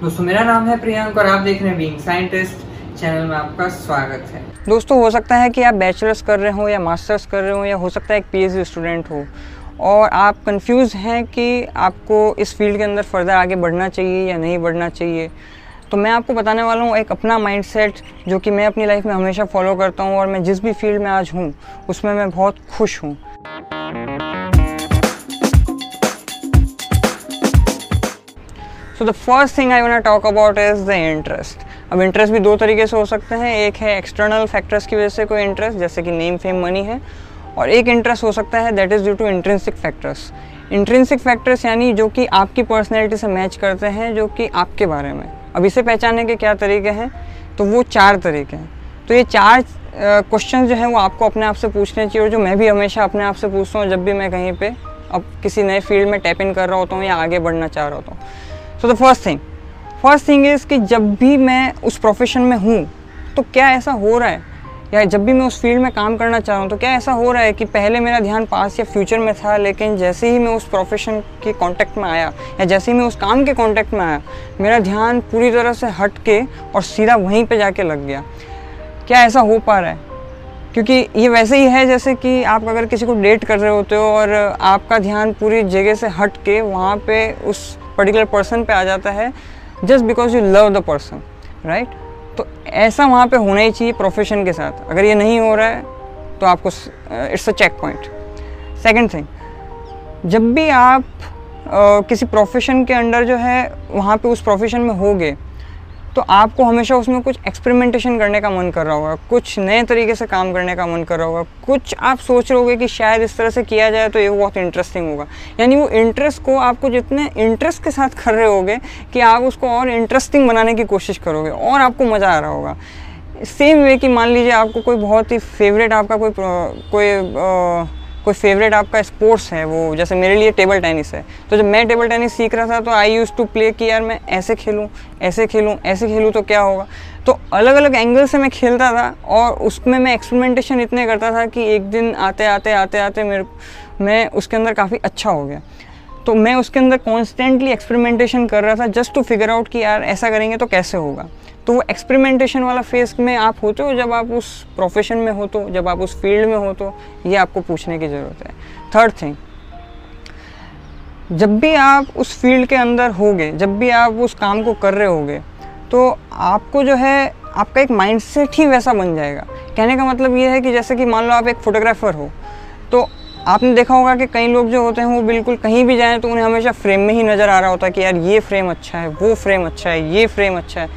दोस्तों, मेरा नाम है प्रियंक और आप देख रहे हैं बीइंग साइंटिस्ट चैनल में आपका स्वागत है। दोस्तों, हो सकता है कि आप बैचलर्स कर रहे हो या मास्टर्स कर रहे हो या हो सकता है एक पीएचडी स्टूडेंट हो और आप कंफ्यूज हैं कि आपको इस फ़ील्ड के अंदर फर्दर आगे बढ़ना चाहिए या नहीं बढ़ना चाहिए। तो मैं आपको बताने वाला हूँ एक अपना माइंडसेट जो कि मैं अपनी लाइफ में हमेशा फॉलो करता हूँ और मैं जिस भी फ़ील्ड में आज हूँ, उसमें मैं बहुत खुश हूँ। So the first thing I want talk about is the interest अब इंटरेस्ट भी दो तरीके से हो सकते हैं। एक है एक्सटर्नल फैक्टर्स की वजह से कोई इंटरेस्ट जैसे कि नेम फेम मनी है। और एक इंटरेस्ट हो सकता है that is due to intrinsic factors intrinsic factors यानी जो कि आपकी पर्सनैलिटी से मैच करते हैं जो कि आपके बारे में। अब इसे पहचानने के क्या तरीके हैं? तो वो चार तरीके हैं। तो ये चार क्वेश्चन uh, जो हैं वो आपको अपने आप से पूछने चाहिए। और जो मैं भी हमेशा अपने आप से पूछता हूँ जब भी मैं कहीं पे अब किसी नए फ़ील्ड में टैप इन कर रहा होता हूँ या आगे बढ़ना चाह रहा होता हूँ। So the first thing first thing is कि जब भी मैं उस प्रोफेशन में हूँ तो क्या ऐसा हो रहा है? या जब भी मैं उस फ़ील्ड में काम करना चाह रहा हूँ तो क्या ऐसा हो रहा है कि पहले मेरा ध्यान पास या फ्यूचर में था, लेकिन जैसे ही मैं उस प्रोफेशन के कांटेक्ट में आया, या जैसे ही मैं उस काम के कांटेक्ट में आया, मेरा ध्यान पूरी तरह से हट के और सीधा वहीं पे जाके लग गया। क्या ऐसा हो पा रहा है? क्योंकि ये वैसे ही है जैसे कि आप अगर किसी को डेट कर रहे होते हो और आपका ध्यान पूरी जगह से हट के वहाँ पे उस पर्टिकुलर पर्सन पे आ जाता है just because you love the person right तो ऐसा वहाँ पे होना ही चाहिए प्रोफेशन के साथ। अगर ये नहीं हो रहा है तो आपको it's a checkpoint second thing जब भी आप uh, किसी प्रोफेशन के अंडर जो है वहाँ पे उस प्रोफेशन में होगे तो आपको हमेशा उसमें कुछ एक्सपेरिमेंटेशन करने का मन कर रहा होगा कुछ नए तरीके से काम करने का मन कर रहा होगा कुछ आप सोच रहे होगे कि शायद इस तरह से किया जाए तो ये बहुत इंटरेस्टिंग होगा। यानी वो इंटरेस्ट को आपको जितने इंटरेस्ट के साथ कर रहे होगे कि आप उसको और इंटरेस्टिंग बनाने की कोशिश करोगे और आपको मज़ा आ रहा होगा। सेम वे कि मान लीजिए आपको कोई बहुत ही फेवरेट आपका कोई कोई आ, कोई फेवरेट आपका स्पोर्ट्स है वो? जैसे मेरे लिए टेबल टेनिस है। तो जब मैं टेबल टेनिस सीख रहा था तो आई यूज़ टू प्ले कि यार मैं ऐसे खेलूँ ऐसे खेलूँ ऐसे खेलूँ तो क्या होगा? तो अलग अलग एंगल से मैं खेलता था और उसमें मैं एक्सपेरिमेंटेशन इतने करता था कि एक दिन आते आते आते आते मेरे, मैं उसके अंदर काफ़ी अच्छा हो गया। तो मैं उसके अंदर कॉन्स्टेंटली एक्सपेरिमेंटेशन कर रहा था जस्ट टू फिगर आउट कि यार ऐसा करेंगे तो कैसे होगा। तो वो एक्सपेरिमेंटेशन वाला फ़ेज़ में आप होते हो जब आप उस प्रोफेशन में हो तो जब आप उस फ़ील्ड में हो तो ये आपको पूछने की ज़रूरत है। थर्ड थिंग जब भी आप उस फ़ील्ड के अंदर होगे, जब भी आप उस काम को कर रहे होगे तो आपको जो है, आपका एक माइंडसेट ही वैसा बन जाएगा। कहने का मतलब ये है कि जैसे कि मान लो आप एक फ़ोटोग्राफ़र हो तो आपने देखा होगा कि कई लोग जो होते हैं, वो बिल्कुल कहीं भी जाएँ तो उन्हें हमेशा फ्रेम में ही नज़र आ रहा होता है कि यार ये फ्रेम अच्छा है, वो फ्रेम अच्छा है, ये फ्रेम अच्छा है।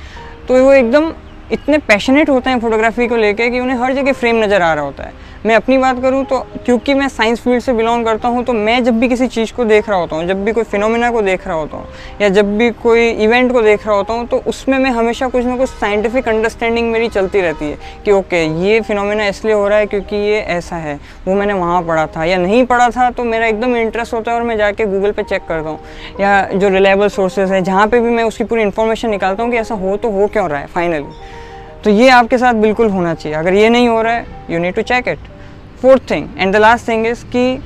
तो वो एकदम इतने पैशनेट होते हैं फोटोग्राफी को लेकर कि उन्हें हर जगह फ्रेम नज़र आ रहा होता है। मैं अपनी बात करूँ तो क्योंकि मैं साइंस फ़ील्ड से बिलोंग करता हूँ तो मैं जब भी किसी चीज़ को देख रहा होता हूँ, जब भी कोई फिनोमिना को देख रहा होता हूँ, या जब भी कोई इवेंट को देख रहा होता हूँ तो उसमें मैं हमेशा कुछ ना कुछ साइंटिफिक अंडरस्टैंडिंग मेरी चलती रहती है कि ओके ये फिनोमिना इसलिए हो रहा है क्योंकि ये ऐसा है, वो मैंने वहाँ पढ़ा था, या नहीं पढ़ा था तो मेरा एकदम इंटरेस्ट होता है और मैं जाके गूगल पर चेक करता हूँ, या जो रिलायबल सोर्सेज हैं, जहाँ पर भी मैं उसकी पूरी इन्फॉर्मेशन निकालता हूँ कि ऐसा हो तो हो क्यों रहा है फाइनली तो ये आपके साथ बिल्कुल होना चाहिए। अगर ये नहीं हो रहा है you need to check it fourth thing and the last thing is कि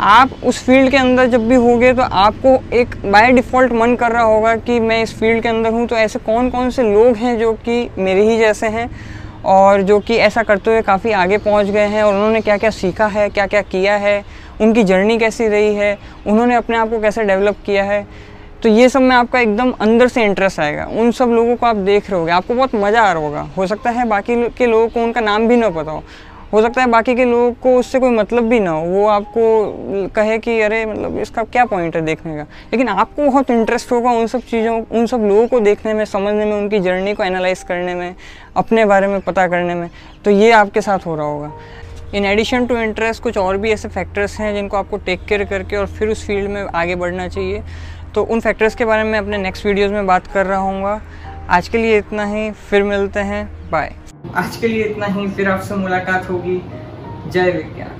आप उस फ़ील्ड के अंदर जब भी होगे तो आपको एक बाय डिफ़ॉल्ट मन कर रहा होगा कि मैं इस फ़ील्ड के अंदर हूँ तो ऐसे कौन कौन से लोग हैं जो कि मेरे ही जैसे हैं और जो कि ऐसा करते हुए काफ़ी आगे पहुँच गए हैं और उन्होंने क्या क्या सीखा है क्या क्या किया है, उनकी जर्नी कैसी रही है, उन्होंने अपने आप को कैसे डेवलप किया है। तो ये सब में आपका एकदम अंदर से इंटरेस्ट आएगा। उन सब लोगों को आप देख रहे होगे। आपको बहुत मज़ा आ रहा होगा। हो सकता है बाकी के लोगों को उनका नाम भी ना पता हो। हो सकता है बाकी के लोगों को उससे कोई मतलब भी ना हो। वो आपको कहे कि, अरे मतलब इसका क्या पॉइंट है देखने का? लेकिन आपको बहुत इंटरेस्ट होगा उन सब चीज़ों, उन सब लोगों को देखने में, समझने में, उनकी जर्नी को एनालाइज करने में, अपने बारे में पता करने में। तो ये आपके साथ हो रहा होगा। इन एडिशन टू इंटरेस्ट कुछ और भी ऐसे फैक्टर्स हैं जिनको आपको टेक केयर करके और फिर उस फ़ील्ड में आगे बढ़ना चाहिए। तो उन फैक्टर्स के बारे में अपने नेक्स्ट वीडियोज़ में बात कर रहा हूँ आज के लिए इतना ही, फिर मिलते हैं। बाय आज के लिए इतना ही, फिर आपसे मुलाकात होगी। जय विज्ञान।